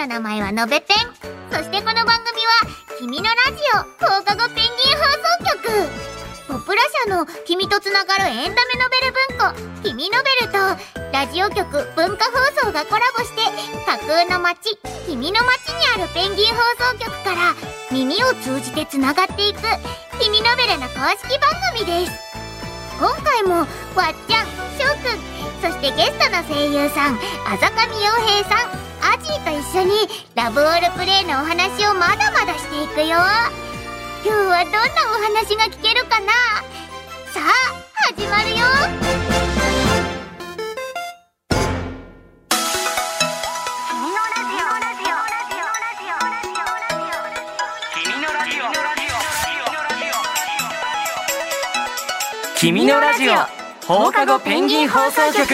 の名前はのべペン。そしてこの番組は「君のラジオ放課後ペンギン放送局」ポプラ社の「君とつながるエンタメノベル文庫」「君ノベル」とラジオ局文化放送がコラボして架空の街「君の街」にあるペンギン放送局から耳を通じてつながっていく「君ノベル」の公式番組です。今回もわっちゃんしょうくんそしてゲストの声優さんあざかみ洋平さん。アジーと一緒にラブオールプレイのお話をまだまだしていくよ。今日はどんなお話が聞けるかな？さあ始まるよ。君のラジオ。放課後ペンギン放送局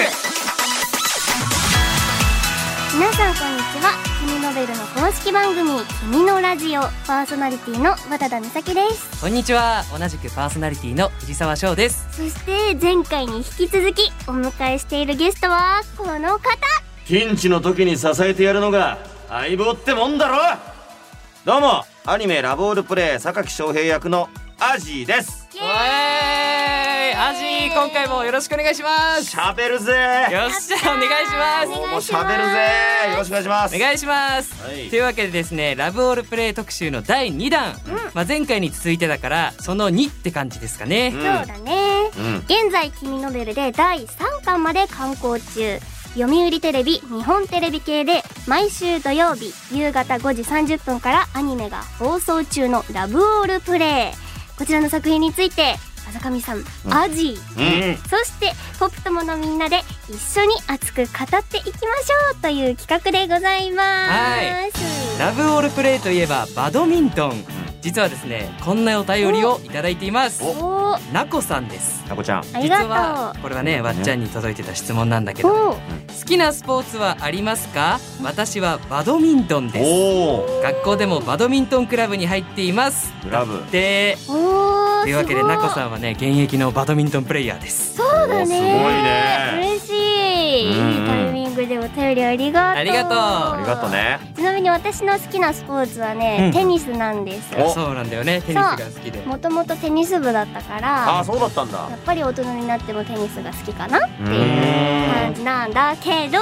皆さんこんにちは。君ノベルの公式番組「君のラジオ」パーソナリティの渡田美咲です。こんにちは。同じくパーソナリティの藤沢翔です。そして前回に引き続きお迎えしているゲストはこの方。ピンチの時に支えてやるのが相棒ってもんだろ。どうもアニメラブオールプレイ榊翔平役のアジーです。おえーアジー今回もよろしくお願いします。喋るぜ。よっしゃお願いします。今日も喋るぜ。よろしくお願いします。お願いします、はい。というわけでですねラブオールプレイ特集の第2弾、まあ、前回に続いてだからその2って感じですかね、うん。そうだね。うん。現在君ノベルで第3巻まで刊行中。読売テレビ日本テレビ系で毎週土曜日夕方5時30分からアニメが放送中のラブオールプレイ。こちらの作品についてあざかみさん、アジ。ーうん。そしてポップ友のみんなで一緒に熱く語っていきましょうという企画でございます。はい。ラブオールプレイといえばバドミントン。実はですねこんなお便りをいただいています。なこさんです。なこちゃん。実ありがはこれはねわっちゃんに届いてた質問なんだけど好きなスポーツはありますか？私はバドミントンです。学校でもバドミントンクラブに入っています。クラブ。でおーというわけでなこさんはね現役のバドミントンプレイヤーです。そうだね。すごいね。嬉しい。うんいいタイミングでお便りありがとう。ありがとう。ありがとう。ね。ちなみに私の好きなスポーツはね、うん。テニスなんです。お。そうなんだよね。テニスが好きで。もともとテニス部だったかあらあ、そうだったんだ。やっぱり大人になってもテニスが好きかなってう。いうなんだけど、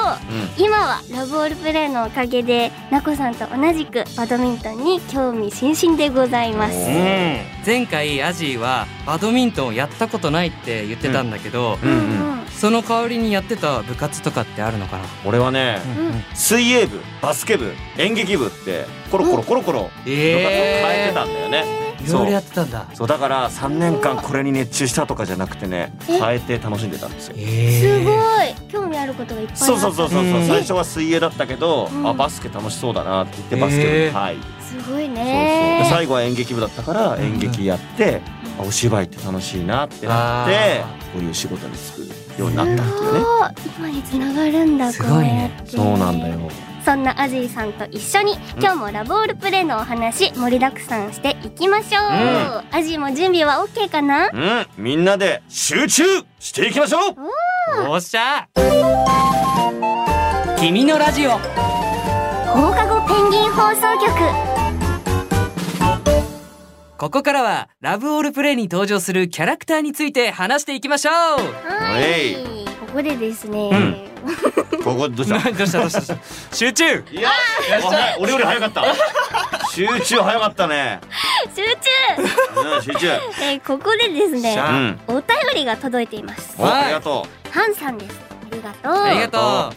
今はラブオールプレイのおかげでなこさんと同じくバドミントンに興味津々でございます。うん前回アジーはバドミントンをやったことないって言ってたんだけど、うんうん。その代わりにやってた部活とかってあるのかな、俺はねうん。うん水泳部バスケ部演劇部ってコロコロコロコロ部活を変えてたんだよねいろいろやってたんだ。そうだから3年間これに熱中したとかじゃなくてねえ？変えて楽しんでたんですよ。え。すごい。興味あることがいっぱいあそうそうそうそう最初は水泳だったけど、うん。あバスケ楽しそうだなって言ってバスケ部。へーに入り、すごいそうそう。最後は演劇部だったからん。演劇やって、あお芝居って楽しいなってなってこういう仕事に就くようになったっていうね。すごい。今につながるんだすごいねこうやって。そうなんだよそんなアジーさんと一緒に今日もラブオールプレイのお話盛りだくさんしていきましょう、アジーも準備は OK かな？うん。みんなで集中していきましょう。おっしゃ。君のラジオ。放課後ペンギン放送局。ここからはラブオールプレイに登場するキャラクターについて話していきましょう。ははいいここでですね、うん。ここ どうした？どうした？どうした？集中！いや俺より早かった。集中早かったね。集中！うん集中。えーここでですねお便りが届いています。おありがとハンさんです。ありがとう。ありがと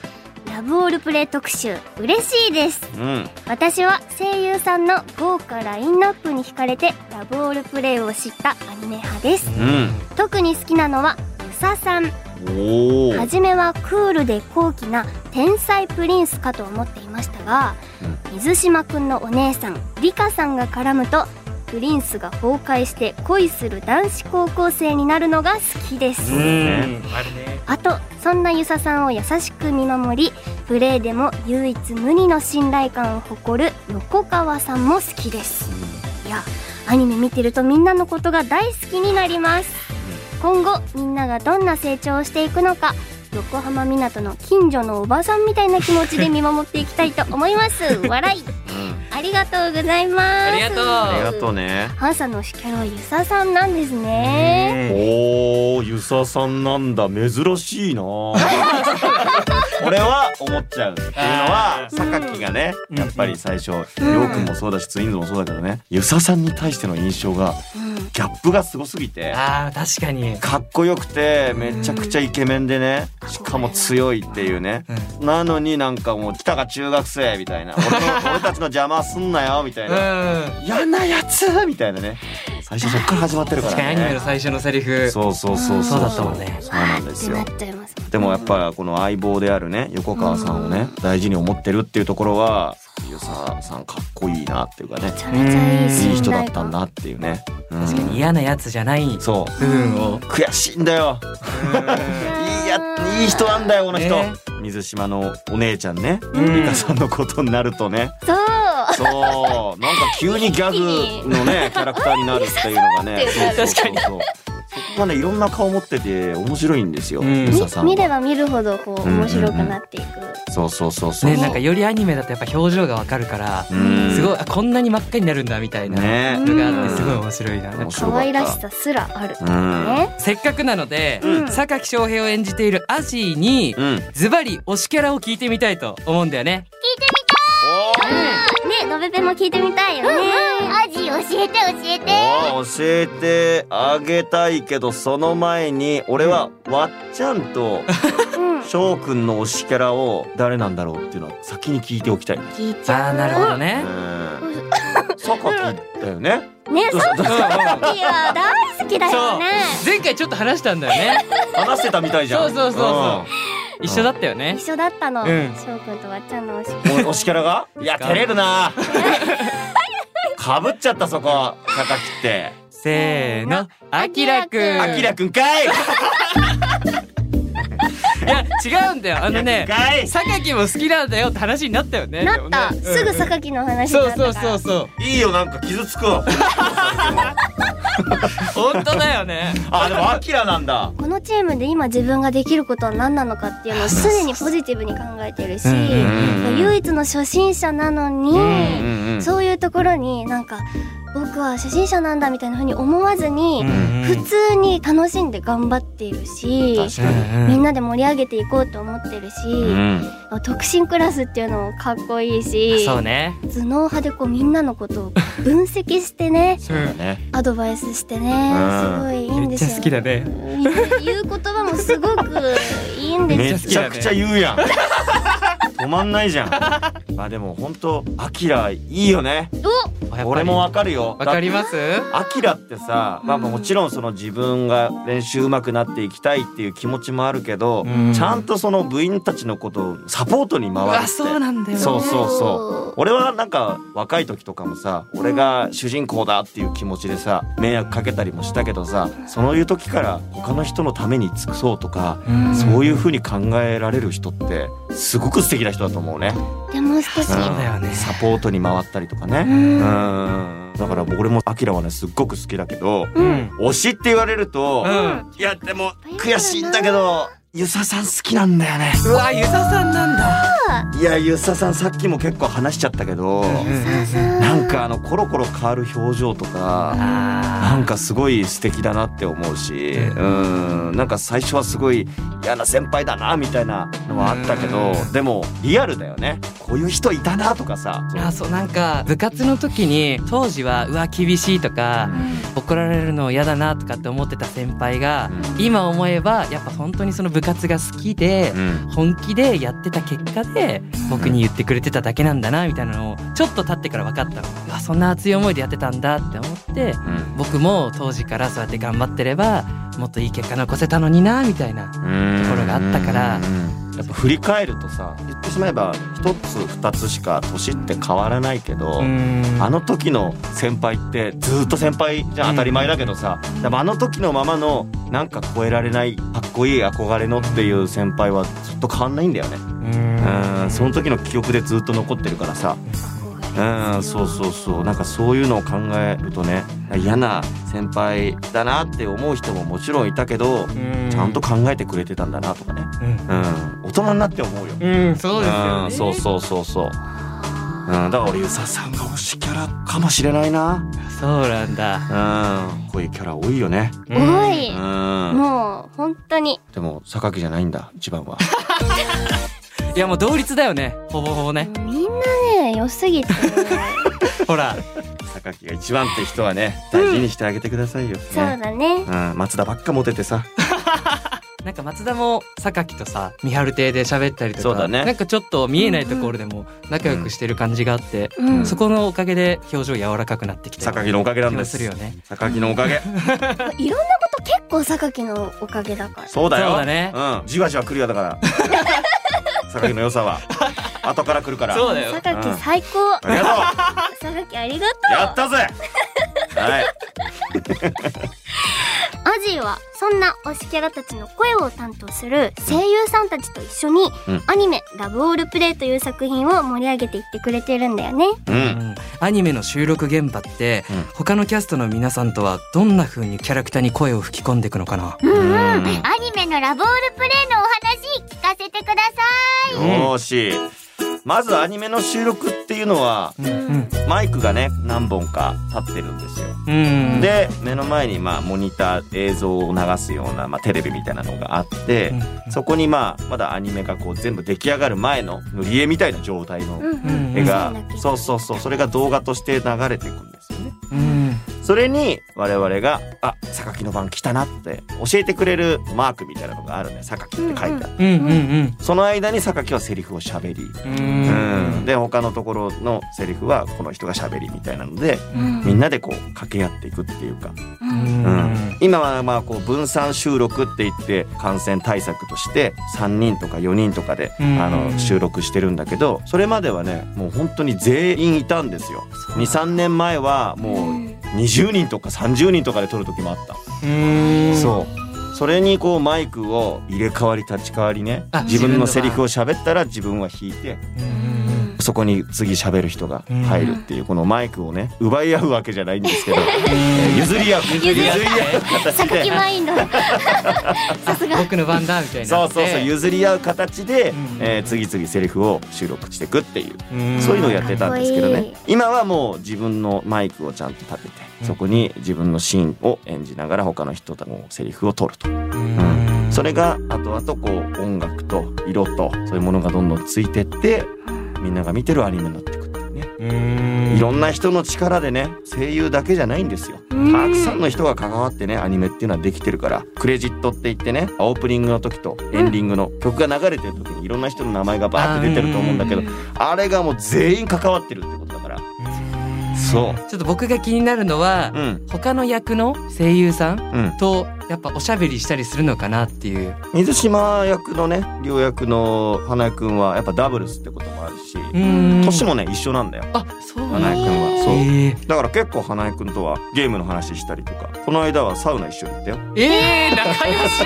ラブオールプレイ特集。嬉しいです。ううん。私は声優さんの豪華ラインナップに惹かれてラブオールプレイを知ったアニメ派です。うん。特に好きなのはユサさん初めはクールで高貴な天才プリンスかと思っていましたが、水島くんのお姉さんリカさんが絡むとプリンスが崩壊して恋する男子高校生になるのが好きです、うねあるね。あとそんなユサさんを優しく見守りプレイでも唯一無二の信頼感を誇る横川さんも好きです。いやアニメ見てるとみんなのことが大好きになります今後みんながどんな成長をしていくのか横浜港の近所のおばさんみたいな気持ちで見守っていきたいと思います。笑い。ありがとうございます。ありがとう。ありがとうねハンさんの推しキャラはゆささんなんですね。おーゆささんなんだ。珍しいな 俺は思っちゃうっていうのはあ榊がねうん。やっぱり最初りょうくんもそうだしツインズもそうだけどねゆささんに対しての印象がうん。ギャップがすごすぎてあー確かに。かっこよくてめちゃくちゃイケメンでねしかも強いっていうね。なのになんかもう来たか中学生みたいな。俺たちの邪魔すんなよみたいな。うん。嫌なやつみたいなね最初そっから始まってるから確かにアニメのね最初のセリフ。そうそうそうそう。だったもんね。そうなんですよ。でもやっぱこの相棒であるね横川さんをね大事に思ってるっていうところはゆささんかっこいいなっていうかね。めちゃめちゃいい人だったんだっていうね、うん、確かに嫌なやつじゃないそう。部分を。悔しいんだよ。い いやいい人なんだよこの人、ね。水島のお姉ちゃんね。うん。リカさんのことになるとね。そうそう。なんか急にギャグのね キャラクターになるっていうのがね。そうそうそうそう。そこがねいろんな顔持ってて面白いんですよ、うん。見れば見るほどこう面白くなっていく、そうそうそうそう、ねなんかよりアニメだとやっぱ表情がわかるからうん。すごいあこんなに真っ赤になるんだみたいなねのがあってすごい面白いな。面白かった。可愛らしさすらある、うん。ねせっかくなのでうん。榊翔平を演じているアジーにうん。ズバリ推しキャラを聞いてみたいと思うんだよね。おねのべべも聞いてみたいよね、アジ教えて教えて。お教えて。あげたいけどその前に俺はわっちゃんとうん。翔くんの推しキャラを誰なんだろうっていうのは先に聞いておきたい。ね。聞いちゃう。あーなるほどね。うん。榊だよね。ねどうしたどうしたうんうんさっきは大好きだよね。前回ちょっと話したんだよね。話してたみたいじゃん。そうそうそうそう一緒だったよね。一緒だったの。うん。翔くんとわっちゃんの推し。うんお推しキャラが？いや照れるな。かぶっちゃったそこ榊って。せーの。あきらくん。あきらくんかい。いや違うんだよ。あのね。榊も好きなんだよって話になったよね。なった、ねすぐうん。榊の話にそうそうなったから。そうそういいよなんか傷つくわ。本当だよね。あでもあきらなんだ。このチームで今自分ができることは何なのかっていうのを常にポジティブに考えてるし、うんうんうん唯一の初心者なのに、うんうん。そういうところになんか僕は初心者なんだみたいな風に思わずに、普通に楽しんで頑張っているし。みんなで盛り上げていこうと思ってるし、うん。特進クラスっていうのもかっこいいしそうね頭脳派でこうみんなのことを分析してねそうだね。アドバイスしてねうんすごいいいんめっちゃですよ好きだねうん言う言葉もすごくいいんですめよちゃくちゃ言うやん。止まんないじゃん。まあでも本当アキラいいよね。俺もわかるよ。わかります？アキラってさ、まあもちろんその自分が練習上手くなっていきたいっていう気持ちもあるけど、うんちゃんとその部員たちのことをサポートにう回るって。わそうなんだよねそうそうそう。俺はなんか若い時とかもさ、俺が主人公だっていう気持ちでさ、迷惑かけたりもしたけどさ、そういう時から他の人のために尽くそうとか、うんそういう風に考えられる人ってすごく素敵な人だと思うね。でも素敵そうだよねサポートに回ったりとかね。ううんん。だから俺もアキラはねすっごく好きだけど、うん推しって言われると、うんいやでも悔しいんだけど、ゆささん好きなんだよね。うわゆささんなんだいやゆささんさっきも結構話しちゃったけど、なんかあのコロコロ変わる表情とか。なあんかすごい素敵だなって思うし、うん、なんか最初はすごい嫌な先輩だなみたいなのはあったけど、でもリアルだよね。こういう人いたなとかさ。ーあそうなんか部活の時に当時はうわ厳しいとか怒られるの嫌だなとかって思ってた先輩がうん。今思えばやっぱ本当にその部活が好きでうん。本気でやってた結果で僕に言ってくれてただけなんだなみたいなのをちょっと経ってから分かったの。うわそんな熱い思いでやってたんだって思ってうん。僕も当時からそうやって頑張ってればもっといい結果残せたのになみたいなとところがあったからやっぱ振り返るとさ言ってしまえば一つ二つしか年って変わらないけど、あの時の先輩ってずっと先輩じゃん当たり前だけどさ、でもあの時のままのなんか超えられないかっこいい憧れのっていう先輩はずっと変わんないんだよね。うん。その時の記憶でずっと残ってるからさうんそうそうそうなんかそういうのを考えるとね嫌な先輩だなって思う人ももちろんいたけどちゃんと考えてくれてたんだなとかね、うん、大人になって思うよ。うん、そうですよね。うんそうそうそうそう。うん、だから俺、ユサさんが推しキャラかもしれないな。そうなんだ。うん、こういうキャラ多いよね。多い、うん。もう本当にでも、榊じゃないんだ、一番は。いやもう同率だよね。ほぼほぼね。みんなね良すぎて ほら。榊が一番って人はね、大事にしてあげてくださいよ。そうね。だねうん、松田ばっかモテてさ。なんか松田も榊とさ三春亭で喋ったりとかそうだねなんかちょっと見えないところでも仲良くしてる感じがあって、うんそこのおかげで表情柔らかくなってきた榊のおかげなんです。するよね。榊のおかげ。いろんなこと結構榊のおかげだからそうだよ。そうだねうん、じわじわ来るよだから。榊の良さは。後から来るから。そうだよ。榊最高ありがと榊 ありがとう。やったぜ。はい。アジはそんな推しキャラたちの声を担当する声優さんたちと一緒に、うんアニメ「ラブオールプレイ」という作品を盛り上げていってくれてるんだよね。う。うんんアニメの収録現場って、うん他のキャストの皆さんとはどんな風にキャラクターに声を吹き込んでいくのかな？うんうん、うんアニメのラブオールプレイのお話聞かせてくださいよーし。まずアニメの収録っていうのは、うんうん。マイクがね、何本か立ってるんですよ。うんで、目の前にまあモニター映像を流すような、まあ、テレビみたいなのがあって、うんそこにまあ、まだアニメがこう全部出来上がる前の塗り絵みたいな状態のうん絵がうん、そうそうそう、それが動画として流れていくんですよね。うんそれに我々が、あ、榊の番来たなって教えてくれるマークみたいなのがあるね。榊って書いてある。うんうん。その間に榊はセリフを喋り、うん。ううん。ん、で他のところのセリフはこの人が喋りみたいなのでうん。みんなでこう掛け合っていくっていうか、今はまあこう分散収録って言って感染対策として3人とか4人とかでうん。あの収録してるんだけどそれまではねもう本当に全員いたんですよ。23年前はもう20人とか30人とかで撮る時もあった。うん。そう。それにこうマイクを入れ替わり立ち替わりねあ自分のセリフを喋ったら自分は弾いてうんそこに次喋る人が入るっていうこのマイクをね奪い合うわけじゃないんですけど、えー譲り合う。譲り合う。形榊でマインド。さすが。僕の番だみたいなそうそうそう譲り合う形で、うん。えー次々セリフを収録していくっていううん。そういうのをやってたんですけどね。今はもう自分のマイクをちゃんと立ててそこに自分のシーンを演じながら他の人ともセリフを取ると。うん。それが後々こう音楽と色とそういうものがどんどんついてってみんなが見てるアニメになっていくっていうね。うん。いろんな人の力でね声優だけじゃないんですよ。たくさんの人が関わってねアニメっていうのはできてるからクレジットって言ってねオープニングの時とエンディングの曲が流れてる時にいろんな人の名前がバーって出てると思うんだけどあれがもう全員関わってるってことだから。そう。ちょっと僕が気になるのは、うん。他の役の声優さんうん。とやっぱおしゃべりしたりするのかなっていう。水島役のね両役の花江くんはやっぱダブルスってこともあるしうん。年もね一緒なんだよ。あ、そう花江くんは。そう。え。ー、だから結構花江くんとはゲームの話したりとか。この間はサウナ一緒に行ったよ。えー、仲良し。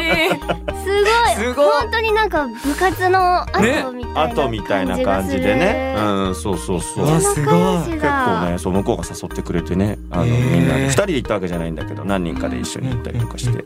すごい。すごい。本当になんか部活の後みたいな後みたいな感じでね。うん。そうそうそう。すごい。仲良し構だねそう向こうが誘ってくれてね。あのへー。みんなで。2人で行ったわけじゃないんだけど何人かで一緒に行ったりとかして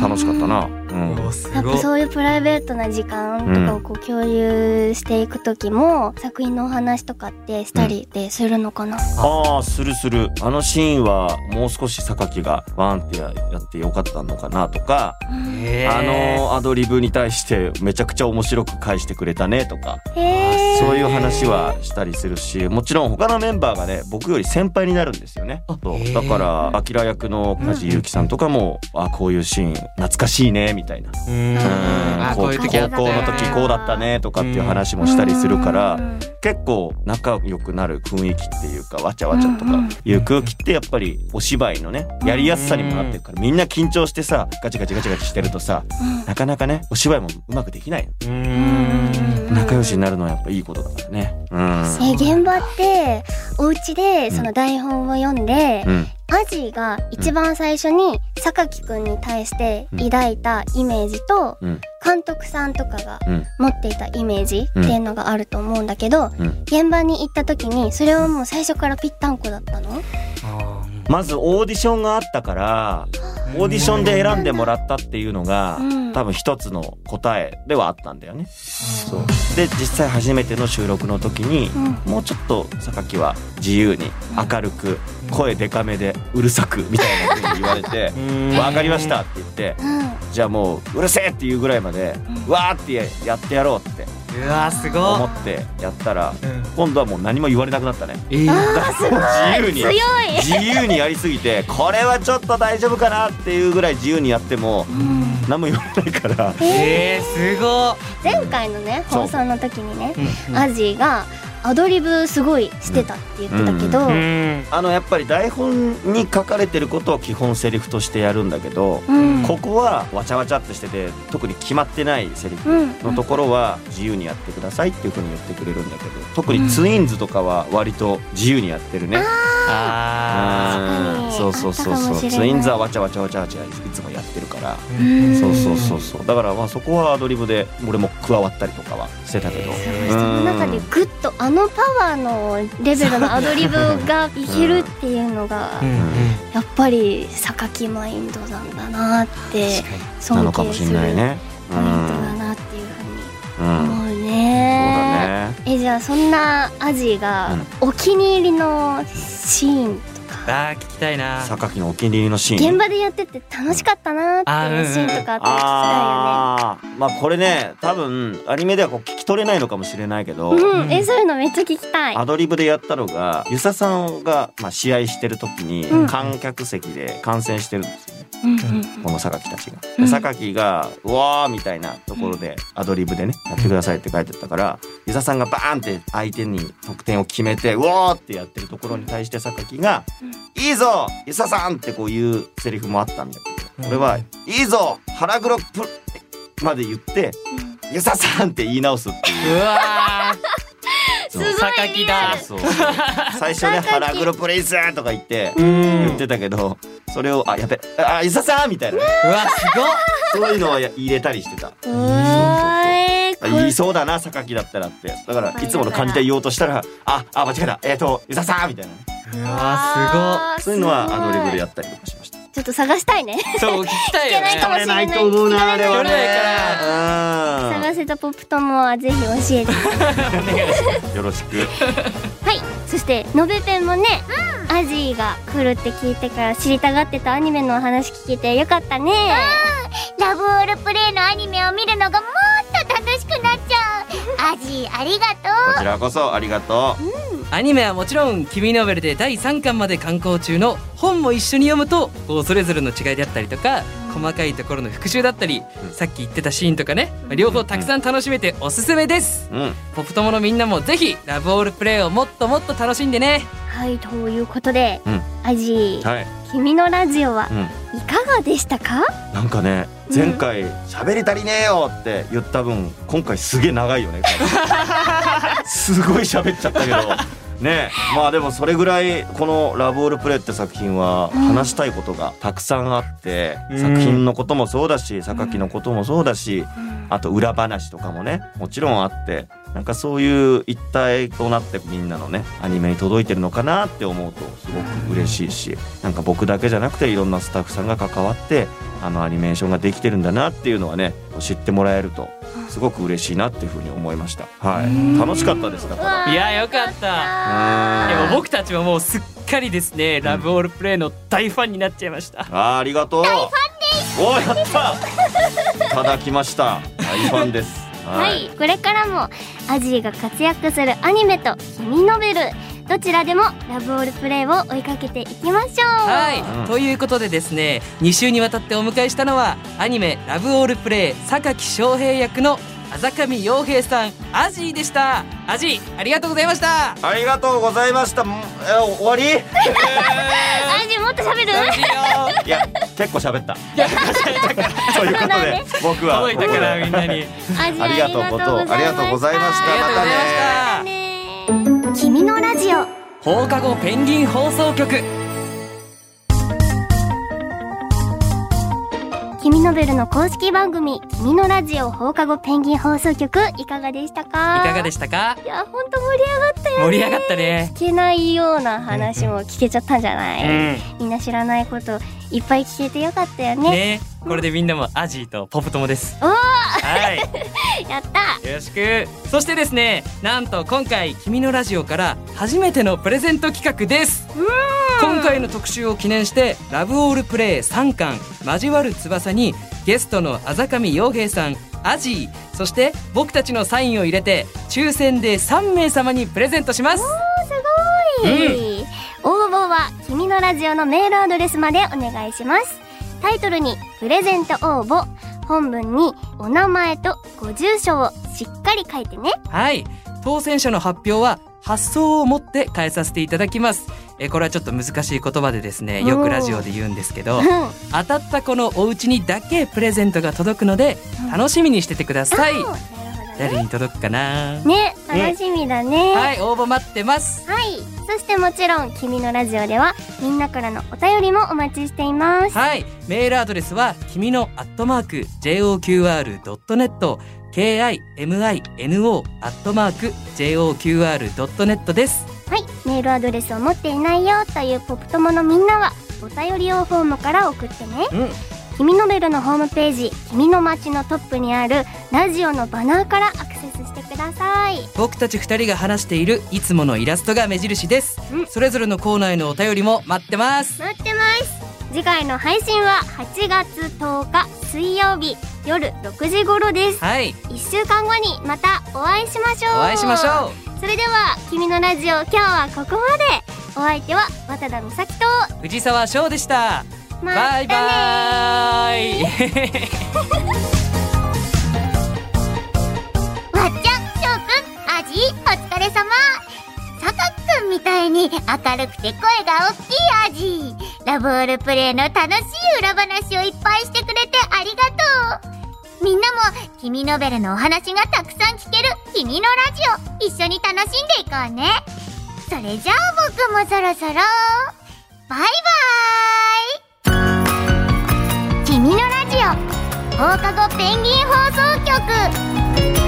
楽しかったな。うん。やっぱそういうプライベートな時間とかをこう共有していく時も、作品のお話とかってしたりでするのかな、ああするする。あのシーンはもう少し榊がワンってやってよかったのかなとかえー。あのアドリブに対してめちゃくちゃ面白く返してくれたねとかそういう話はしたりするしもちろん他のメンバーがね僕より先輩になるんですよね。だからアキラ役の梶裕貴さんとかも、あこういうシーン懐かしいねみたいな。うん。こう高校の時こうだったねとかっていう話もしたりするからうん。結構仲良くなる雰囲気っていうかわちゃわちゃとかいう空気ってやっぱりお芝居のねやりやすさにもなってるからみんな緊張してさガチガチガチガチしてるとさなかなかねお芝居もうまくできないうん。仲良しになるのはやっぱいいことだからね。うん。え現場ってお家でその台本を読んで、うんアジが一番最初に榊くんに対して抱いたイメージと、うん。監督さんとかがうん。持っていたイメージっていうのがあると思うんだけど、うん。現場に行った時にそれはもう最初からぴったんこだったの？まずオーディションがあったからオーディションで選んでもらったっていうのがうん。多分一つの答えではあったんだよね。そう。で実際初めての収録の時にうん。もうちょっと榊は自由に明るく声でかめでうるさくみたいな風に言われて「わかりました」って言ってうん。じゃあもううるせえっていうぐらいまでわーってやってやろうってうわすご思ってやったらうん。今度はもう何も言われなくなったね。えー。自由に強い。自由にやりすぎてこれはちょっと大丈夫かなっていうぐらい自由にやっても何も言われないから。えー、すご前回のね放送の時にねうん。アジがアドリブすごいしてたって言ってたけど、うん。あのやっぱり台本に書かれてることを基本セリフとしてやるんだけどうん。ここはわちゃわちゃってしてて特に決まってないセリフうんのところは自由にやってくださいっていうふうに言ってくれるんだけど特にツインズとかは割と自由にやってるね。あうんそうそうそうそうツインズはわちゃわちゃわちゃわちゃいつもやってるから。ーそうそうそうそうだからまあそこはアドリブで俺も加わったりとかはしてたけど、へその中でグッとあのパワーのレベルのアドリブがいけるっていうのがうんうんやっぱり榊マインドなんだなって尊のかもし敬するれないね。うん、ポイントうん、だなっていうふうに思う。えじゃあそんなアジがお気に入りのシーンあー聞きたいな。榊のお気に入りのシーン。現場でやってて楽しかったなっていうシーンとかあったらああまあこれね多分アニメではこう聞き取れないのかもしれないけど。うん、えそういうのめっちゃ聞きたい。アドリブでやったのが遊佐さんが、まあ、試合してる時にうん。観客席で観戦してるんですよね、うんうんこの榊たちが。うん。で榊が「うわー」みたいなところでアドリブでね「やってください」って書いてあったから遊佐さんがバーンって相手に得点を決めて「うおー」ってやってるところに対して榊が「いいぞ遊佐さん!」ってこう言うセリフもあったんだけど俺は「いいぞ腹黒プル」まで言って「遊佐さん!」って言い直すっていう。うわそうー榊だそうそう最初ね「腹黒プレイス!」とか言ってうん言ってたけどそれを「あやべあ伊佐さん!」みたいなねうわすごっそういうのはや入れたりしてた。言いそうだな榊だったらってだからいつもの感じで言おうとしたら「ああ間違えたえっ、と伊佐さん!」みたいなねうわあーそういうのはすごいアドリブでやったりとかしました。ちょっと探したいね。すごいそう聞きたいよ聞けないかもねしれないと思うなあれはね。探せたポップ友はぜひ教えて。よろしく。はい。そしてのべペンもね、アジーが来るって聞いてから知りたがってたアニメのお話聞けてよかったね。ラブオールプレイのアニメを見るのがもっと楽しくなっちゃうアジありがとこちらこそありがとアニメはもちろん「君ノベル」で第3巻まで刊行中の本も一緒に読むとこうそれぞれの違いであったりとか細かいところの復習だったりうんさっき言ってたシーンとかね両方たくさん楽しめておすすめですう。うん。ポップ友のみんなもぜひラブオールプレイをもっともっと楽しんでねはい、ということで、うんアジー、はい。君のラジオはうん。いかがでしたか？なんかねうん前回喋り足りねえよって言った分今回すげえ長いよね すごい喋っちゃったけどね。えまあでもそれぐらいこの「ラブオールプレイ」って作品はうん。話したいことがたくさんあって、うん。作品のこともそうだし榊のこともそうだしあと裏話とかもねもちろんあってなんかそういう一体となってみんなのねアニメに届いてるのかなって思うとすごく嬉しいしなんか僕だけじゃなくていろんなスタッフさんが関わってあのアニメーションができてるんだなっていうのはね知ってもらえるとすごく嬉しいなっていうふうに思いました。はい、楽しかったですだから。いやよかったうんでも僕たちももうすっかりですね、ラブオールプレイの大ファンになっちゃいましたあーありがとう。大ファンです。おーやった。いただきました。大ファンです。はい、これからもアジーが活躍するアニメと君ノベルどちらでもラブオールプレイを追いかけていきましょう。はい、うん。ということでですね2週にわたってお迎えしたのはアニメ「ラブオールプレイ」榊翔平役のあざかみ陽平さんアジーでした。アジーありがとうございました。ありがとうございました。んえ終わり？アジーもっと喋る？いや結構喋った。ということで僕は届いたからみんなに。アジーありがとうことありがとうございました。ありがとうございました。ね君のラジオ。放課後ペンギン放送局ノベルの公式番組「君のラジオ放課後ペンギン放送局」いかがでしたか？いかがでしたか？いやほんと盛り上がったよね。盛り上がったね。聞けないような話も聞けちゃったんじゃない、うん。みんな知らないこといっぱい聞けてよかったよね。ねこれでみんなもアジーとポプトモです。おー。はい。やった。よろしく。そしてですねなんと今回君のラジオから初めてのプレゼント企画です。今回の特集を記念してラブオールプレイ3巻交わる翼にゲストのあざかみ陽平さんアジーそして僕たちのサインを入れて抽選で3名様にプレゼントします。すごい、応募は「君のラジオ」のメールアドレスまでお願いしますタイトルに「プレゼント応募」本文にお名前とご住所をしっかり書いてね。はい。当選者の発表は発送をもって変えさせていただきます。えこれはちょっと難しい言葉でですねよくラジオで言うんですけどうん。当たった子のお家にだけプレゼントが届くのでうん。楽しみにしててください。あーなるほどね誰に届くかな？ね楽しみだねはい応募待ってますはい。そしてもちろん、君のラジオでは、みんなからのお便りもお待ちしています。はいメールアドレスは君のアットマーク JOQR.net KIMINO アットマーク JOQR.net ですはい。メールアドレスを持っていないよというポップ友のみんなは、お便り用フォームから送ってね。うん君のベルのホームページ、君の街のトップにあるラジオのバナーからアクセスしてください。僕たち二人が話しているいつものイラストが目印ですうんそれぞれのコーナーへのお便りも待ってます待ってます。次回の配信は8月10日水曜日夜6時頃です。はい1週間後にまたお会いしましょう。お会いしましょうそれでは「君のラジオ」今日はここまでお相手は渡田美咲と藤沢翔でしたまバイバーイ。わっちゃん、しょうくん、アジお疲れ様。サカくんみたいに明るくて声が大きいアジ。ラブオールプレイの楽しい裏話をいっぱいしてくれてありがとう。みんなも君ノベルのお話がたくさん聞ける君のラジオ。一緒に楽しんでいこうね。それじゃあ僕もそろそろ。バイバーイ放課後ペンギン放送局。